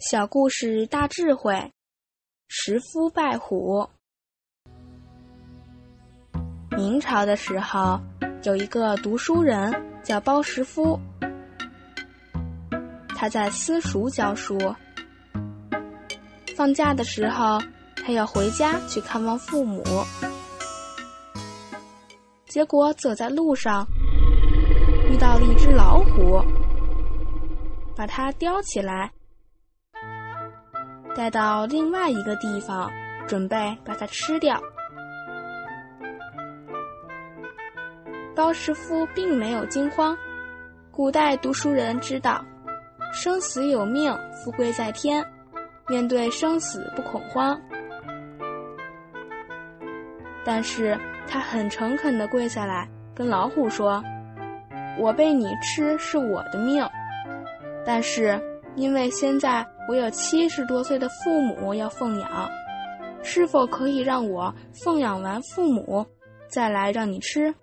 小故事大智慧，石夫拜虎。明朝的时候，有一个读书人叫包石夫，他在私塾教书。放假的时候，他要回家去看望父母，结果走在路上遇到了一只老虎，把它叼起来。带到另外一个地方，准备把它吃掉。高师傅并没有惊慌。古代读书人知道，生死有命，富贵在天，面对生死不恐慌。但是他很诚恳地跪下来，跟老虎说：“我被你吃是我的命，但是因为现在……”我有七十多岁的父母要奉养，是否可以让我奉养完父母，再来让你吃？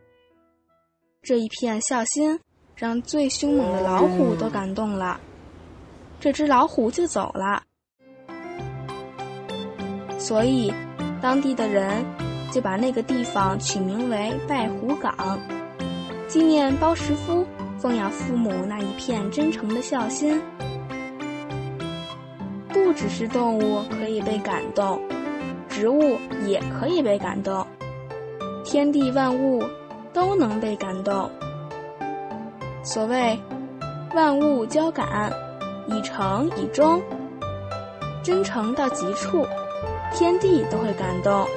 这一片孝心让最凶猛的老虎都感动了，这只老虎就走了。所以，当地的人就把那个地方取名为拜虎岗，纪念包石夫奉养父母那一片真诚的孝心。不只是动物可以被感动，植物也可以被感动，天地万物都能被感动。所谓“万物交感，以诚以忠”，真诚到极处，天地都会感动。